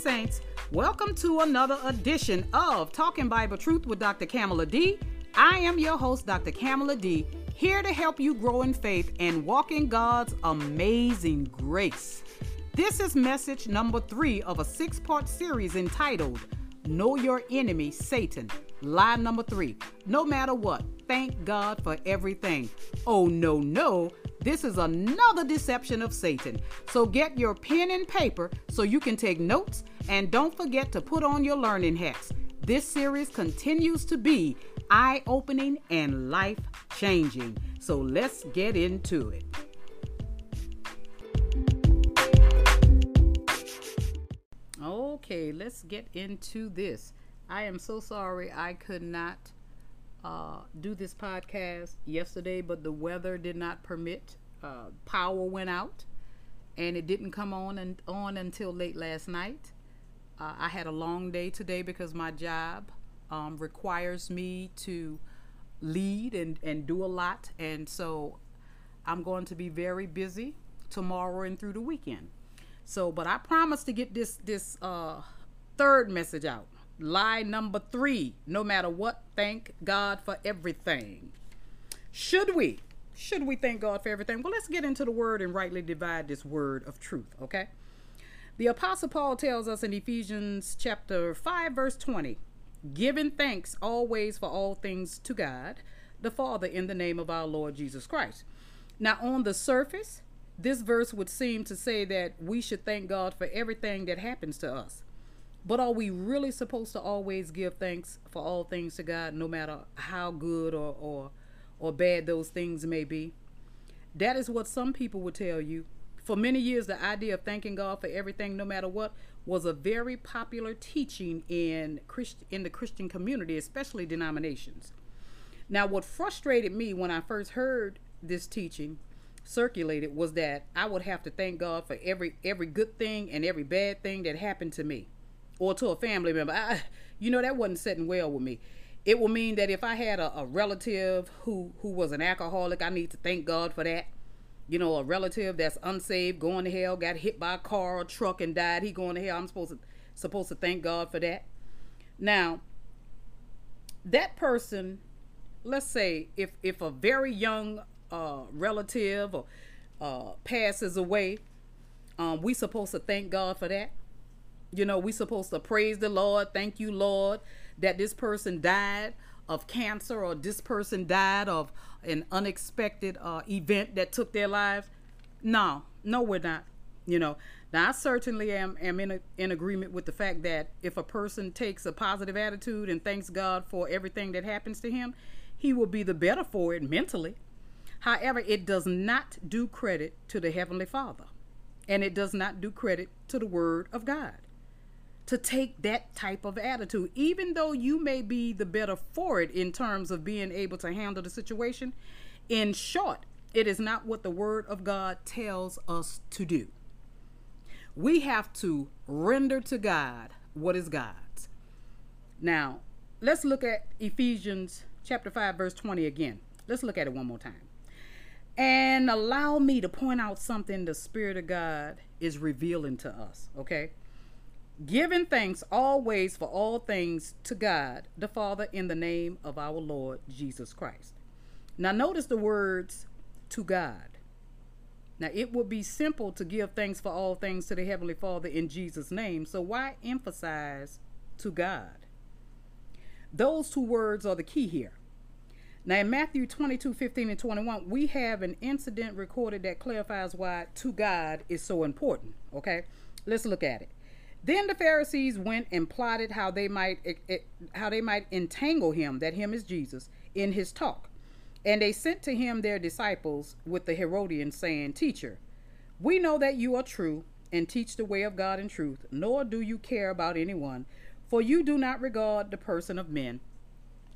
Saints. Welcome to another edition of Talking Bible Truth with Dr. Kamala D. I am your host, Dr. Kamala D, here to help you grow in faith and walk in God's amazing grace. This is message number three of a six part series entitled Know Your Enemy, Satan. Lie number three. No matter what, thank God for everything. Oh, no, no. This is another deception of Satan. So get your pen and paper so you can take notes and don't forget to put on your learning hats. This series continues to be eye opening and life changing. So let's get into it. Okay, let's get into this. I am so sorry I could not uh, do this podcast yesterday, but the weather did not permit. Uh, power went out, and it didn't come on and on until late last night. Uh, I had a long day today because my job um, requires me to lead and, and do a lot, and so I'm going to be very busy tomorrow and through the weekend. So, but I promise to get this this uh, third message out. Lie number three no matter what, thank God for everything. Should we? Should we thank God for everything? Well, let's get into the word and rightly divide this word of truth, okay? The Apostle Paul tells us in Ephesians chapter 5, verse 20, giving thanks always for all things to God, the Father, in the name of our Lord Jesus Christ. Now, on the surface, this verse would seem to say that we should thank God for everything that happens to us. But are we really supposed to always give thanks for all things to God, no matter how good or, or, or bad those things may be? That is what some people would tell you. For many years, the idea of thanking God for everything, no matter what, was a very popular teaching in Christ, in the Christian community, especially denominations. Now, what frustrated me when I first heard this teaching circulated was that I would have to thank God for every every good thing and every bad thing that happened to me or to a family member. I, you know, that wasn't sitting well with me. It would mean that if I had a, a relative who who was an alcoholic, I need to thank God for that. You know, a relative that's unsaved, going to hell, got hit by a car or truck and died, he going to hell. I'm supposed to supposed to thank God for that. Now, that person, let's say, if if a very young uh, relative or uh, passes away, um, we supposed to thank God for that. You know, we supposed to praise the Lord. Thank you, Lord, that this person died of cancer or this person died of an unexpected uh, event that took their lives. No, no, we're not. You know, now I certainly am am in a, in agreement with the fact that if a person takes a positive attitude and thanks God for everything that happens to him, he will be the better for it mentally. However, it does not do credit to the Heavenly Father, and it does not do credit to the Word of God to take that type of attitude. Even though you may be the better for it in terms of being able to handle the situation, in short, it is not what the Word of God tells us to do. We have to render to God what is God's. Now, let's look at Ephesians chapter 5, verse 20 again. Let's look at it one more time. And allow me to point out something the Spirit of God is revealing to us, okay? Giving thanks always for all things to God the Father in the name of our Lord Jesus Christ. Now, notice the words to God. Now, it would be simple to give thanks for all things to the Heavenly Father in Jesus' name, so why emphasize to God? Those two words are the key here. Now, in Matthew 22 15 and 21, we have an incident recorded that clarifies why to God is so important. Okay, let's look at it. Then the Pharisees went and plotted how they might how they might entangle him, that him is Jesus, in his talk. And they sent to him their disciples with the Herodians, saying, Teacher, we know that you are true and teach the way of God in truth, nor do you care about anyone, for you do not regard the person of men.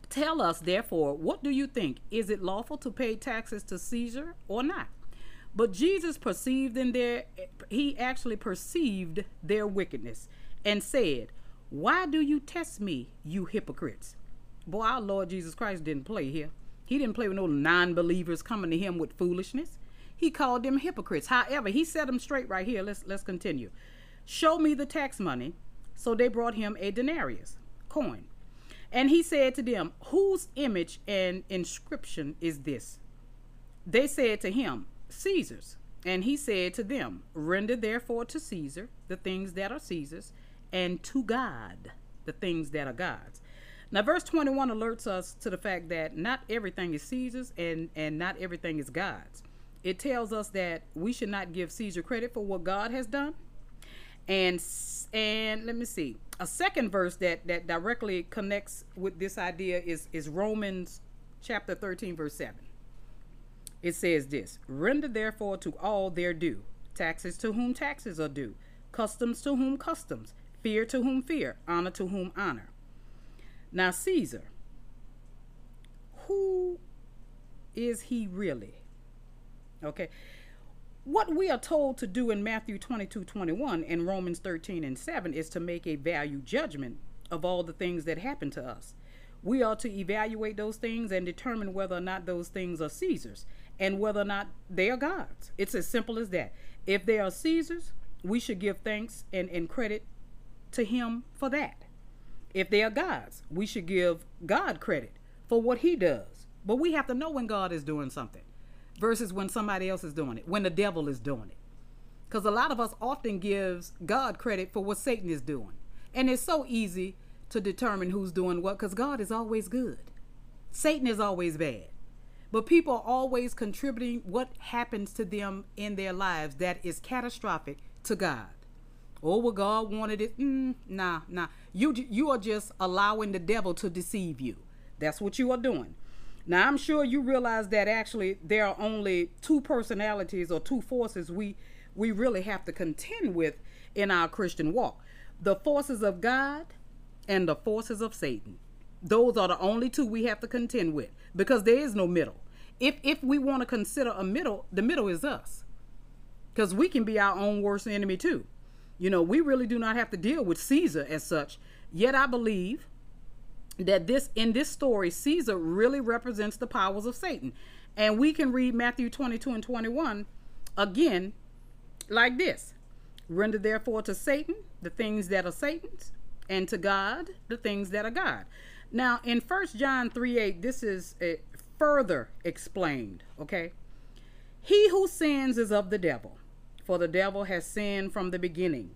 Tell us, therefore, what do you think? Is it lawful to pay taxes to Caesar or not? But Jesus perceived in their he actually perceived their wickedness and said, Why do you test me, you hypocrites? Boy, our Lord Jesus Christ didn't play here. He didn't play with no non believers coming to him with foolishness. He called them hypocrites. However, he set them straight right here. Let's let's continue. Show me the tax money. So they brought him a denarius coin. And he said to them, Whose image and inscription is this? They said to him, Caesar's. And he said to them, Render therefore to Caesar the things that are Caesar's, and to God the things that are God's. Now, verse 21 alerts us to the fact that not everything is Caesar's and, and not everything is God's. It tells us that we should not give Caesar credit for what God has done. And and let me see. A second verse that, that directly connects with this idea is, is Romans chapter 13, verse 7. It says this Render therefore to all their due, taxes to whom taxes are due, customs to whom customs, fear to whom fear, honor to whom honor. Now, Caesar, who is he really? Okay. What we are told to do in Matthew 22 21 and Romans 13 and 7 is to make a value judgment of all the things that happen to us. We are to evaluate those things and determine whether or not those things are Caesar's and whether or not they are God's. It's as simple as that. If they are Caesar's, we should give thanks and, and credit to Him for that. If they are God's, we should give God credit for what He does. But we have to know when God is doing something versus when somebody else is doing it, when the devil is doing it. Because a lot of us often gives God credit for what Satan is doing. And it's so easy to determine who's doing what because God is always good. Satan is always bad. But people are always contributing what happens to them in their lives that is catastrophic to God. Oh, well, God wanted it. Mm, nah, nah. You you are just allowing the devil to deceive you. That's what you are doing. Now, I'm sure you realize that actually there are only two personalities or two forces we we really have to contend with in our Christian walk: the forces of God and the forces of Satan. Those are the only two we have to contend with because there is no middle if if we want to consider a middle, the middle is us. Because we can be our own worst enemy too. You know, we really do not have to deal with Caesar as such. Yet I believe that this in this story, Caesar really represents the powers of Satan. And we can read Matthew 22 and 21 again like this. Render therefore to Satan the things that are Satan's, and to God the things that are God. Now in First John 3 8, this is a, further explained, okay? He who sins is of the devil, for the devil has sinned from the beginning.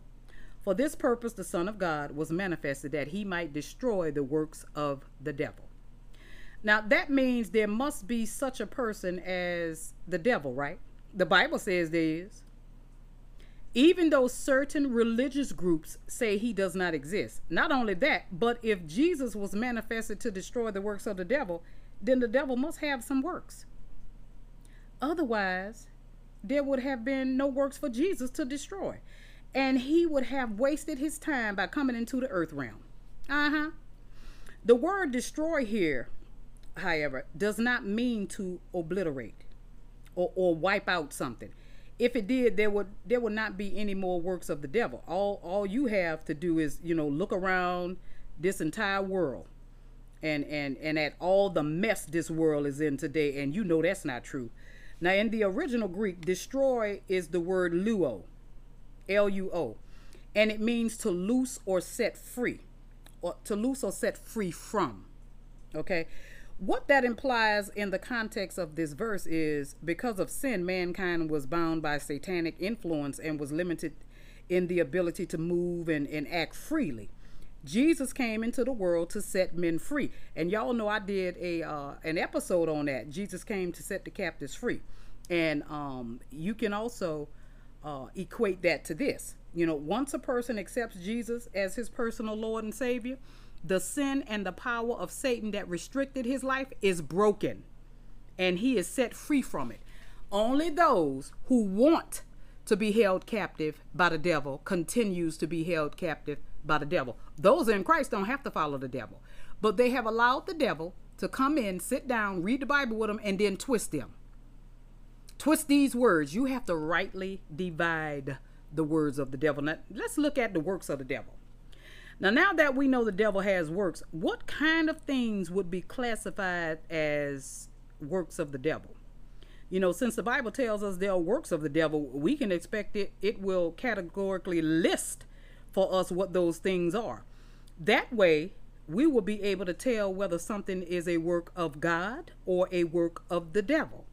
For this purpose, the Son of God was manifested that he might destroy the works of the devil. Now, that means there must be such a person as the devil, right? The Bible says there is. Even though certain religious groups say he does not exist. Not only that, but if Jesus was manifested to destroy the works of the devil, then the devil must have some works. Otherwise, there would have been no works for Jesus to destroy. And he would have wasted his time by coming into the earth realm. Uh huh. The word destroy here, however, does not mean to obliterate or, or wipe out something. If it did, there would there would not be any more works of the devil. All all you have to do is, you know, look around this entire world and and and at all the mess this world is in today and you know that's not true now in the original greek destroy is the word luo l-u-o and it means to loose or set free or to loose or set free from okay what that implies in the context of this verse is because of sin mankind was bound by satanic influence and was limited in the ability to move and, and act freely Jesus came into the world to set men free. And y'all know I did a uh, an episode on that. Jesus came to set the captives free. And um, you can also uh, equate that to this. You know, once a person accepts Jesus as his personal Lord and Savior, the sin and the power of Satan that restricted his life is broken and he is set free from it. Only those who want to be held captive by the devil continues to be held captive by the devil. Those in Christ don't have to follow the devil, but they have allowed the devil to come in, sit down, read the Bible with them, and then twist them. Twist these words. You have to rightly divide the words of the devil. Now, let's look at the works of the devil. Now, now that we know the devil has works, what kind of things would be classified as works of the devil? You know, since the Bible tells us there are works of the devil, we can expect it, it will categorically list for us what those things are. That way, we will be able to tell whether something is a work of God or a work of the devil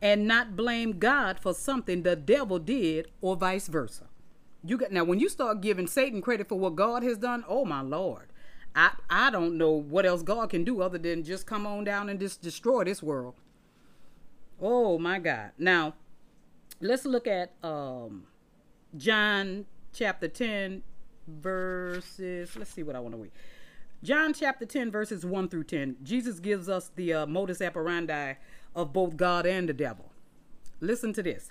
and not blame God for something the devil did or vice versa. You got now when you start giving Satan credit for what God has done, oh my lord. I I don't know what else God can do other than just come on down and just destroy this world. Oh my God. Now, let's look at um John chapter 10 verses let's see what I want to read. John chapter 10, verses 1 through 10. Jesus gives us the uh, modus operandi of both God and the devil. Listen to this.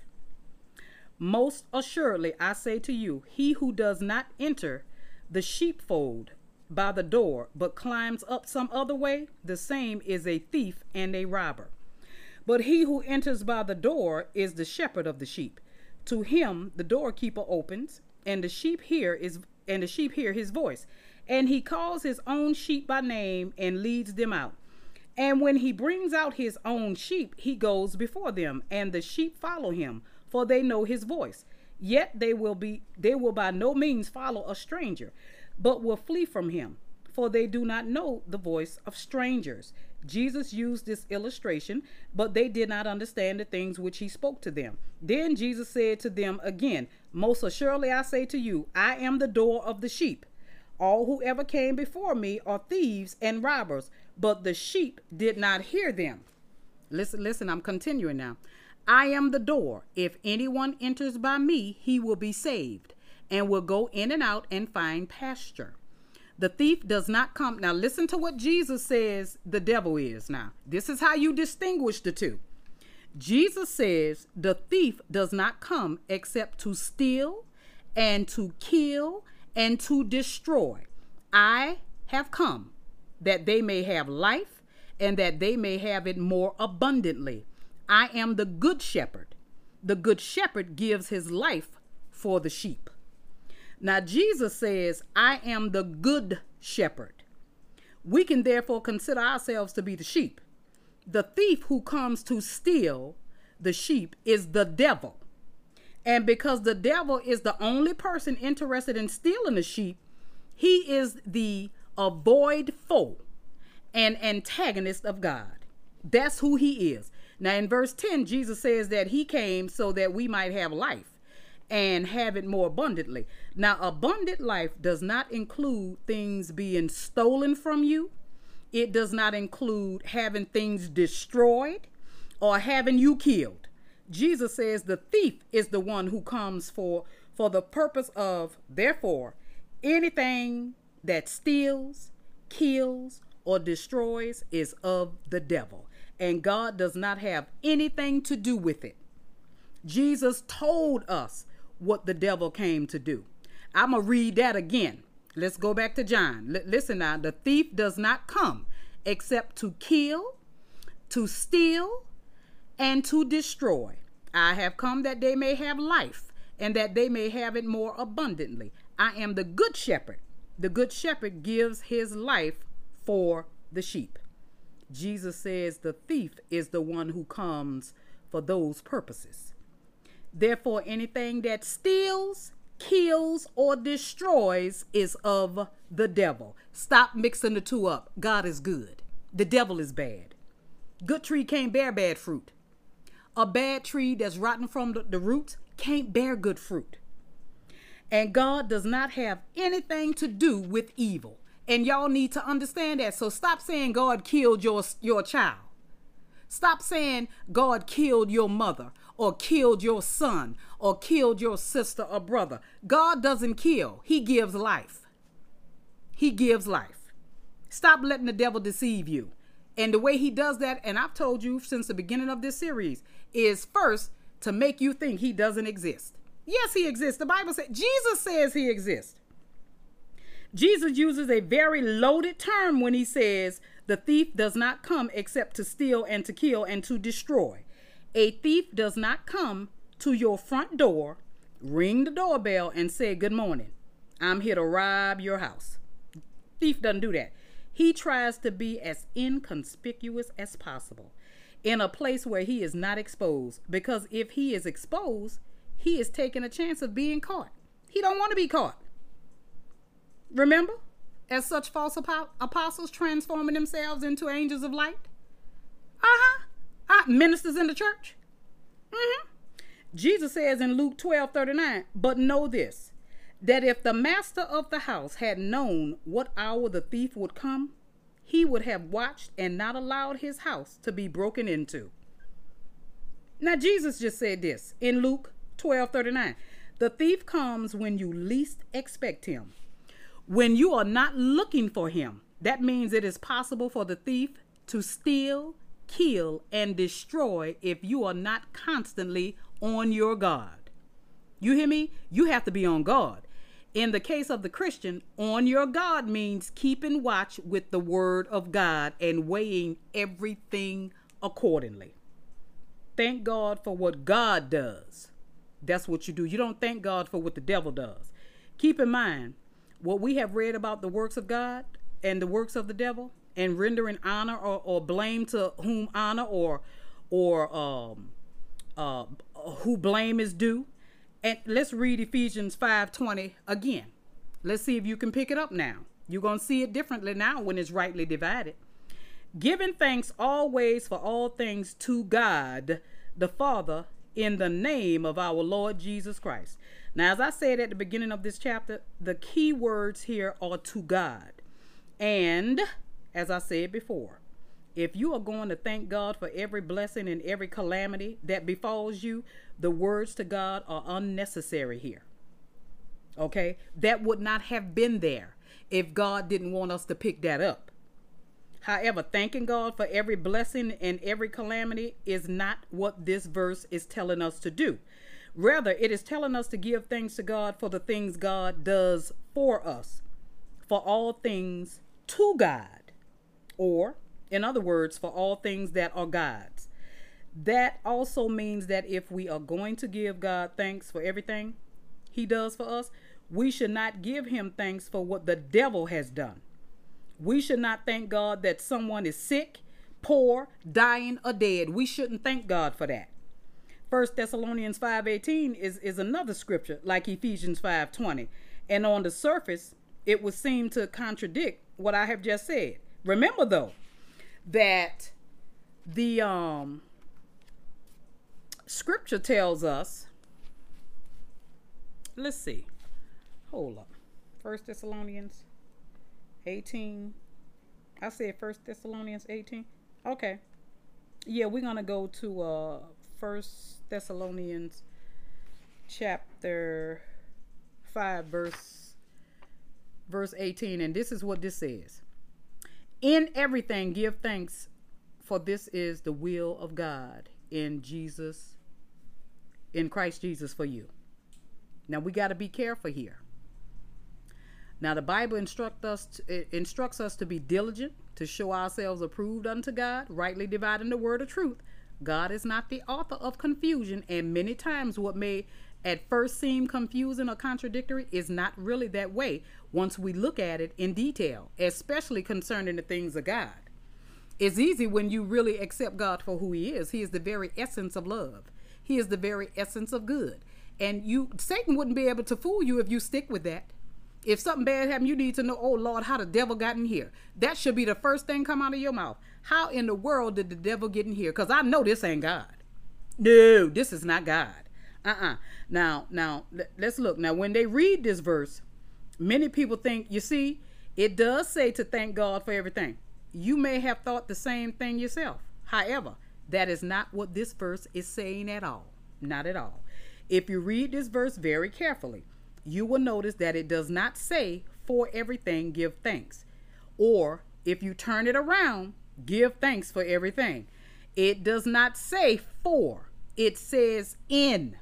Most assuredly, I say to you, he who does not enter the sheepfold by the door, but climbs up some other way, the same is a thief and a robber. But he who enters by the door is the shepherd of the sheep. To him the doorkeeper opens, and the sheep hear is and the sheep hear his voice and he calls his own sheep by name and leads them out. And when he brings out his own sheep, he goes before them, and the sheep follow him, for they know his voice. Yet they will be they will by no means follow a stranger, but will flee from him, for they do not know the voice of strangers. Jesus used this illustration, but they did not understand the things which he spoke to them. Then Jesus said to them again, Most assuredly I say to you, I am the door of the sheep. All who ever came before me are thieves and robbers, but the sheep did not hear them. Listen, listen, I'm continuing now. I am the door. If anyone enters by me, he will be saved and will go in and out and find pasture. The thief does not come. Now, listen to what Jesus says the devil is. Now, this is how you distinguish the two. Jesus says the thief does not come except to steal and to kill and to destroy. I have come that they may have life and that they may have it more abundantly. I am the good shepherd. The good shepherd gives his life for the sheep. Now, Jesus says, I am the good shepherd. We can therefore consider ourselves to be the sheep. The thief who comes to steal the sheep is the devil. And because the devil is the only person interested in stealing the sheep, he is the avoid foe and antagonist of God. That's who he is. Now, in verse 10, Jesus says that he came so that we might have life and have it more abundantly. Now, abundant life does not include things being stolen from you, it does not include having things destroyed or having you killed. Jesus says the thief is the one who comes for for the purpose of therefore anything that steals, kills or destroys is of the devil and God does not have anything to do with it. Jesus told us what the devil came to do. I'm going to read that again. Let's go back to John. L- listen now, the thief does not come except to kill, to steal, and to destroy. I have come that they may have life and that they may have it more abundantly. I am the good shepherd. The good shepherd gives his life for the sheep. Jesus says the thief is the one who comes for those purposes. Therefore, anything that steals, kills, or destroys is of the devil. Stop mixing the two up. God is good, the devil is bad. Good tree can't bear bad fruit. A bad tree that's rotten from the, the roots can't bear good fruit. And God does not have anything to do with evil. And y'all need to understand that. So stop saying God killed your, your child. Stop saying God killed your mother or killed your son or killed your sister or brother. God doesn't kill, He gives life. He gives life. Stop letting the devil deceive you. And the way he does that, and I've told you since the beginning of this series, is first to make you think he doesn't exist. Yes, he exists. The Bible says, Jesus says he exists. Jesus uses a very loaded term when he says, the thief does not come except to steal and to kill and to destroy. A thief does not come to your front door, ring the doorbell, and say, Good morning. I'm here to rob your house. Thief doesn't do that. He tries to be as inconspicuous as possible in a place where he is not exposed because if he is exposed, he is taking a chance of being caught. He don't want to be caught. Remember? As such false apostles transforming themselves into angels of light? Uh-huh. Uh, ministers in the church? Mm-hmm. Jesus says in Luke 12 39, but know this, that if the master of the house had known what hour the thief would come, he would have watched and not allowed his house to be broken into. Now, Jesus just said this in Luke 12 39. The thief comes when you least expect him. When you are not looking for him, that means it is possible for the thief to steal, kill, and destroy if you are not constantly on your guard. You hear me? You have to be on guard. In the case of the Christian, on your guard means keeping watch with the word of God and weighing everything accordingly. Thank God for what God does. That's what you do. You don't thank God for what the devil does. Keep in mind what we have read about the works of God and the works of the devil and rendering honor or, or blame to whom honor or or um uh who blame is due. And let's read Ephesians 5:20 again. Let's see if you can pick it up now. You're going to see it differently now when it's rightly divided. Giving thanks always for all things to God the Father in the name of our Lord Jesus Christ. Now, as I said at the beginning of this chapter, the key words here are to God. And as I said before, if you are going to thank God for every blessing and every calamity that befalls you, the words to God are unnecessary here. Okay? That would not have been there if God didn't want us to pick that up. However, thanking God for every blessing and every calamity is not what this verse is telling us to do. Rather, it is telling us to give thanks to God for the things God does for us, for all things to God, or, in other words, for all things that are God's. That also means that if we are going to give God thanks for everything He does for us, we should not give Him thanks for what the devil has done. We should not thank God that someone is sick, poor, dying, or dead. We shouldn't thank God for that. First Thessalonians 5:18 is, is another scripture like Ephesians 5:20. And on the surface, it would seem to contradict what I have just said. Remember though that the um scripture tells us let's see. Hold up. First Thessalonians 18. I said First Thessalonians 18. Okay. Yeah, we're gonna go to uh First Thessalonians chapter five, verse verse 18, and this is what this says. In everything give thanks, for this is the will of God in Jesus, in Christ Jesus for you. Now we got to be careful here now the Bible instruct us instructs us to be diligent, to show ourselves approved unto God, rightly dividing the word of truth. God is not the author of confusion, and many times what may at first seem confusing or contradictory is not really that way once we look at it in detail, especially concerning the things of God. It's easy when you really accept God for who he is. He is the very essence of love. He is the very essence of good. And you Satan wouldn't be able to fool you if you stick with that. If something bad happened, you need to know, oh Lord, how the devil got in here. That should be the first thing come out of your mouth. How in the world did the devil get in here? Because I know this ain't God. No, this is not God. Uh-uh. Now, now let's look. Now, when they read this verse, many people think, you see, it does say to thank God for everything. You may have thought the same thing yourself. However, that is not what this verse is saying at all. Not at all. If you read this verse very carefully, you will notice that it does not say for everything give thanks. Or if you turn it around, give thanks for everything. It does not say for, it says in.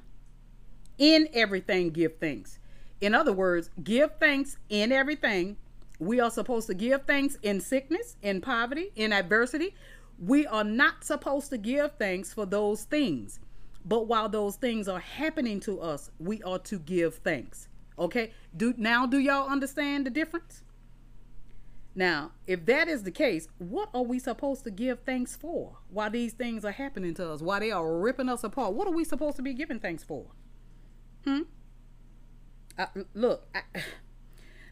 In everything, give thanks. In other words, give thanks in everything. We are supposed to give thanks in sickness, in poverty, in adversity. We are not supposed to give thanks for those things. But while those things are happening to us, we are to give thanks. Okay? Do now do y'all understand the difference? Now, if that is the case, what are we supposed to give thanks for Why these things are happening to us, Why they are ripping us apart? What are we supposed to be giving thanks for? Hmm? Look, I,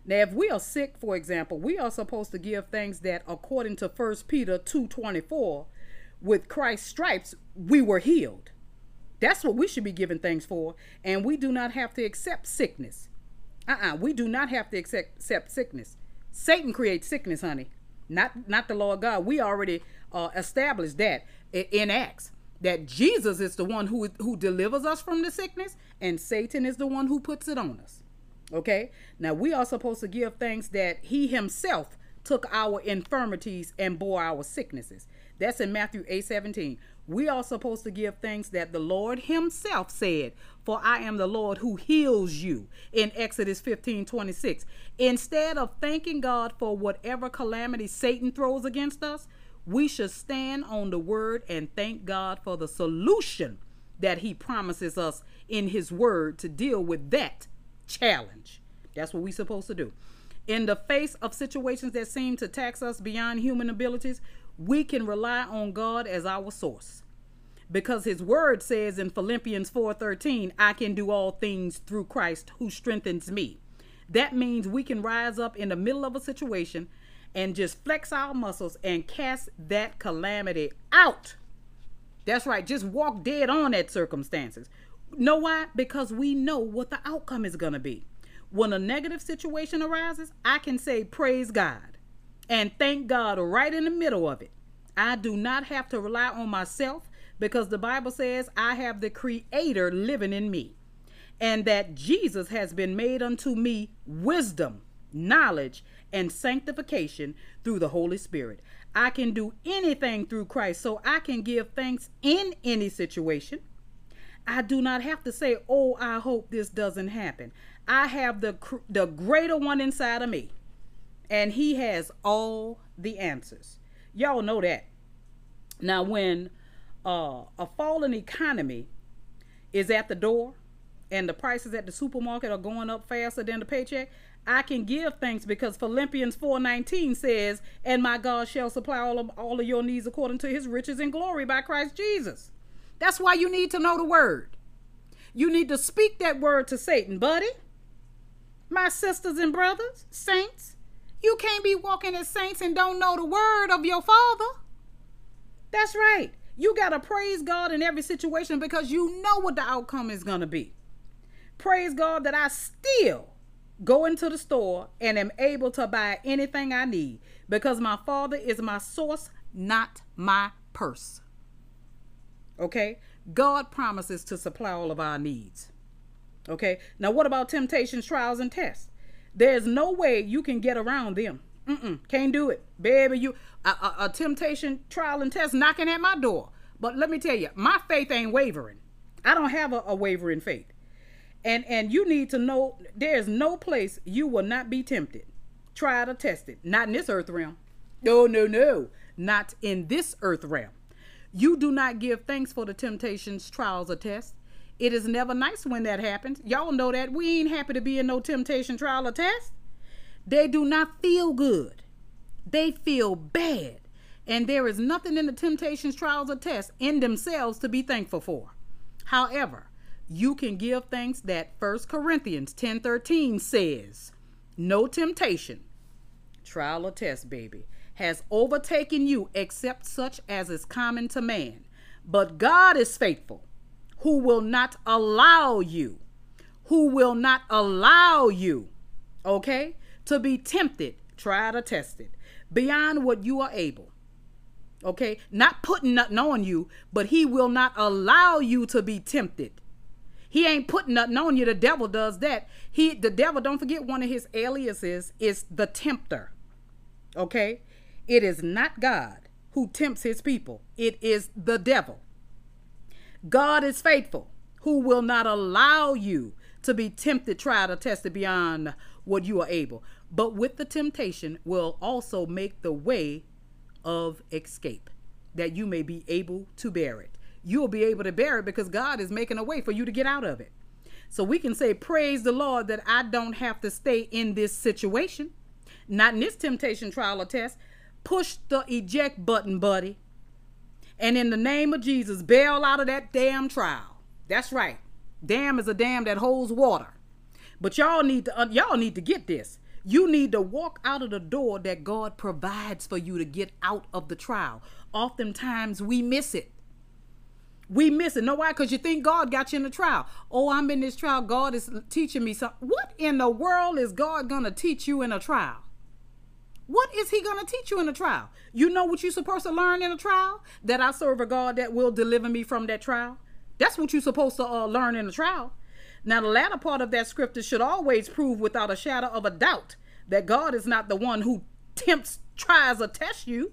Now, if we are sick, for example, we are supposed to give thanks that according to 1 Peter 2:24, with Christ's stripes, we were healed. That's what we should be giving thanks for. And we do not have to accept sickness. Uh-uh. We do not have to accept, accept sickness. Satan creates sickness, honey. Not not the Lord God. We already uh, established that in Acts that Jesus is the one who who delivers us from the sickness, and Satan is the one who puts it on us. Okay. Now we are supposed to give thanks that He Himself took our infirmities and bore our sicknesses. That's in Matthew 8 17. We are supposed to give thanks that the Lord Himself said, For I am the Lord who heals you in Exodus 15 26. Instead of thanking God for whatever calamity Satan throws against us, we should stand on the word and thank God for the solution that He promises us in His word to deal with that challenge. That's what we're supposed to do. In the face of situations that seem to tax us beyond human abilities, we can rely on God as our source. Because his word says in Philippians 4:13, I can do all things through Christ who strengthens me. That means we can rise up in the middle of a situation and just flex our muscles and cast that calamity out. That's right, just walk dead on that circumstances. Know why? Because we know what the outcome is going to be. When a negative situation arises, I can say praise God and thank God right in the middle of it. I do not have to rely on myself because the Bible says I have the Creator living in me, and that Jesus has been made unto me wisdom, knowledge, and sanctification through the Holy Spirit. I can do anything through Christ, so I can give thanks in any situation. I do not have to say, "Oh, I hope this doesn't happen." I have the the greater one inside of me and he has all the answers. Y'all know that. Now, when uh, a falling economy is at the door and the prices at the supermarket are going up faster than the paycheck, I can give thanks because Philippians 4:19 says, "And my God shall supply all of all of your needs according to his riches and glory by Christ Jesus." That's why you need to know the word. You need to speak that word to Satan, buddy. My sisters and brothers, saints, you can't be walking as saints and don't know the word of your father. That's right. You got to praise God in every situation because you know what the outcome is going to be. Praise God that I still go into the store and am able to buy anything I need because my father is my source, not my purse. Okay? God promises to supply all of our needs. Okay? Now, what about temptations, trials, and tests? There's no way you can get around them. Mm-mm, can't do it, baby. You a, a, a temptation trial and test knocking at my door. But let me tell you, my faith ain't wavering. I don't have a, a wavering faith. And and you need to know there's no place you will not be tempted. Try to test it. Not in this earth realm. No, no, no. Not in this earth realm. You do not give thanks for the temptations, trials, or tests. It is never nice when that happens. Y'all know that. We ain't happy to be in no temptation trial or test. They do not feel good. They feel bad. And there is nothing in the temptations, trials, or tests in themselves to be thankful for. However, you can give thanks that 1 Corinthians 10:13 says, "No temptation, trial or test, baby, has overtaken you except such as is common to man. But God is faithful, who will not allow you, who will not allow you, okay, to be tempted, tried or tested beyond what you are able. Okay, not putting nothing on you, but he will not allow you to be tempted. He ain't putting nothing on you. The devil does that. He, the devil, don't forget one of his aliases is the tempter. Okay, it is not God who tempts his people. It is the devil. God is faithful, who will not allow you to be tempted, tried, or tested beyond what you are able. But with the temptation will also make the way of escape, that you may be able to bear it. You'll be able to bear it because God is making a way for you to get out of it. So we can say, Praise the Lord that I don't have to stay in this situation. Not in this temptation, trial, or test. Push the eject button, buddy and in the name of Jesus, bail out of that damn trial. That's right. Dam is a dam that holds water. But y'all need to y'all need to get this. You need to walk out of the door that God provides for you to get out of the trial. Oftentimes we miss it. We miss it. Know why? Because you think God got you in the trial. Oh, I'm in this trial. God is teaching me something. What in the world is God to teach you in a trial? What is he going to teach you in a trial? You know what you're supposed to learn in a trial? That I serve a God that will deliver me from that trial. That's what you're supposed to uh, learn in a trial. Now, the latter part of that scripture should always prove without a shadow of a doubt that God is not the one who tempts, tries, or tests you.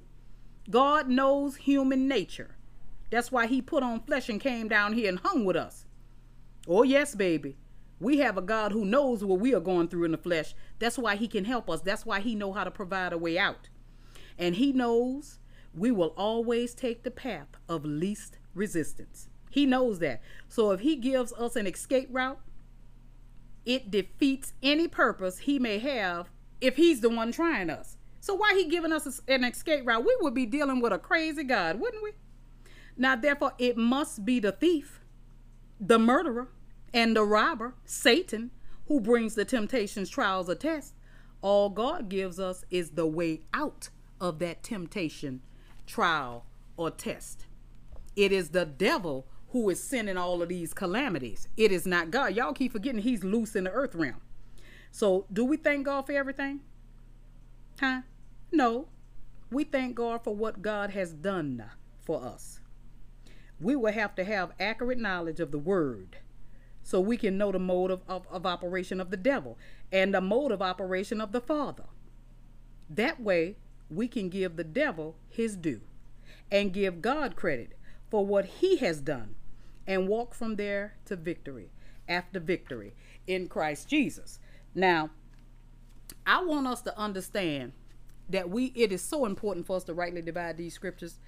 God knows human nature. That's why he put on flesh and came down here and hung with us. Oh, yes, baby. We have a God who knows what we are going through in the flesh. That's why he can help us. That's why he know how to provide a way out. And he knows we will always take the path of least resistance. He knows that. So if he gives us an escape route, it defeats any purpose he may have if he's the one trying us. So why he giving us an escape route? We would be dealing with a crazy God, wouldn't we? Now therefore it must be the thief, the murderer, and the robber, Satan, who brings the temptations, trials, or tests. All God gives us is the way out of that temptation, trial, or test. It is the devil who is sending all of these calamities. It is not God. Y'all keep forgetting he's loose in the earth realm. So, do we thank God for everything? Huh? No. We thank God for what God has done for us. We will have to have accurate knowledge of the word so we can know the mode of, of, of operation of the devil and the mode of operation of the Father. That way, we can give the devil his due and give God credit for what he has done and walk from there to victory after victory in Christ Jesus. Now, I want us to understand that we it is so important for us to rightly divide these scriptures.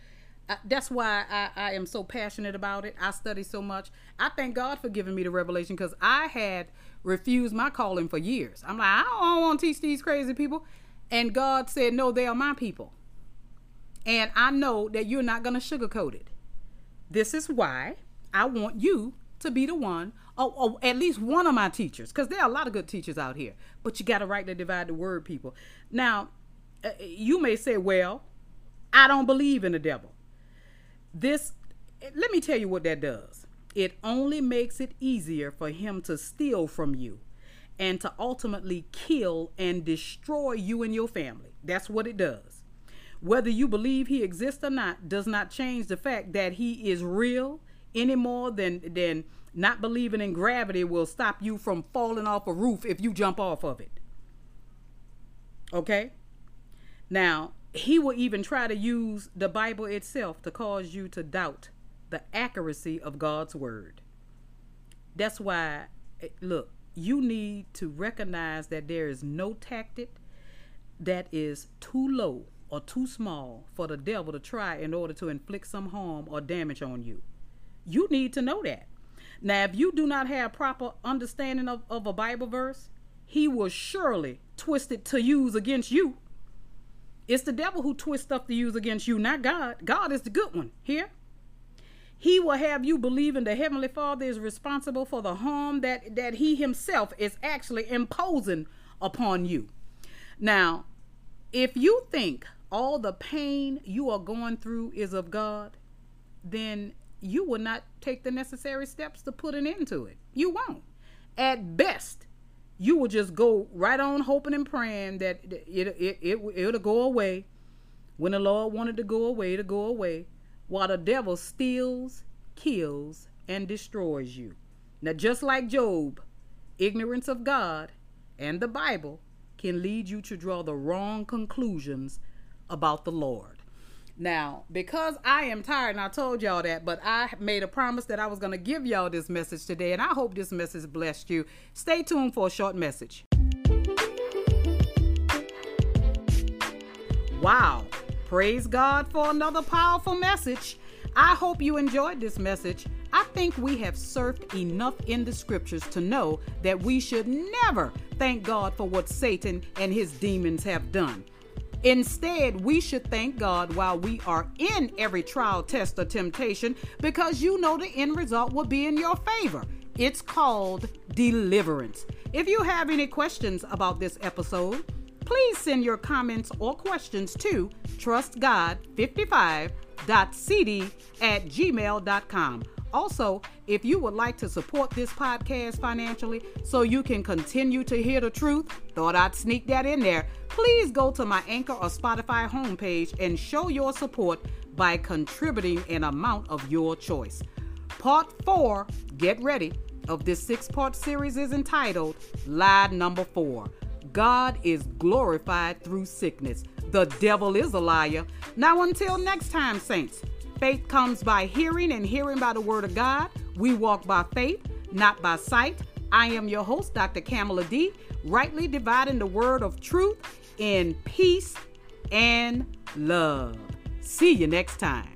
That's why I, I am so passionate about it. I study so much. I thank God for giving me the revelation because I had refused my calling for years. I'm like, I don't want to teach these crazy people. And God said, No, they are my people. And I know that you're not going to sugarcoat it. This is why I want you to be the one, or, or at least one of my teachers, because there are a lot of good teachers out here. But you got to rightly divide the word, people. Now, uh, you may say, well, I don't believe in the devil. This, let me tell you what that does. It only makes it easier for him to steal from you and to ultimately kill and destroy you and your family. That's what it does. Whether you believe he exists or not does not change the fact that he is real any more than than not believing in gravity will stop you from falling off a roof if you jump off of it. Okay? Now, he will even try to use the Bible itself to cause you to doubt the accuracy of God's word. That's why, eh, look, you need to recognize that there is no tactic that is too low or too small for the devil to try in order to inflict some harm or damage on you. You need to know that. Now, if you do not have proper understanding of, of a Bible verse, he will surely twist it to use against you. It's the devil who twists stuff to use against you, not God. God is the good one here. He will have you believing the Heavenly Father is responsible for the harm that, that He Himself is actually imposing upon you. Now, if you think all the pain you are going through is of God, then you will not take the necessary steps to put an end to it. You won't. At best, you will just go right on hoping and praying that it, it, it, it'll go away. When the Lord wanted to go away, to go away, while the devil steals, kills, and destroys you. Now, just like Job, ignorance of God and the Bible can lead you to draw the wrong conclusions about the Lord. Now, because I am tired, and I told y'all that, but I made a promise that I was going to give y'all this message today, and I hope this message blessed you. Stay tuned for a short message. Wow. Praise God for another powerful message. I hope you enjoyed this message. I think we have surfed enough in the scriptures to know that we should never thank God for what Satan and his demons have done. Instead, we should thank God while we are in every trial, test, or temptation because you know the end result will be in your favor. It's called Deliverance. If you have any questions about this episode, please send your comments or questions to trustgod55.cd at gmail.com. Also, if you would like to support this podcast financially so you can continue to hear the truth, thought I'd sneak that in there. Please go to my Anchor or Spotify homepage and show your support by contributing an amount of your choice. Part 4, get ready, of this six part series is entitled Lie Number 4 God is glorified through sickness. The devil is a liar. Now, until next time, saints, faith comes by hearing, and hearing by the word of God. We walk by faith, not by sight. I am your host, Dr. Kamala D, rightly dividing the word of truth in peace and love. See you next time.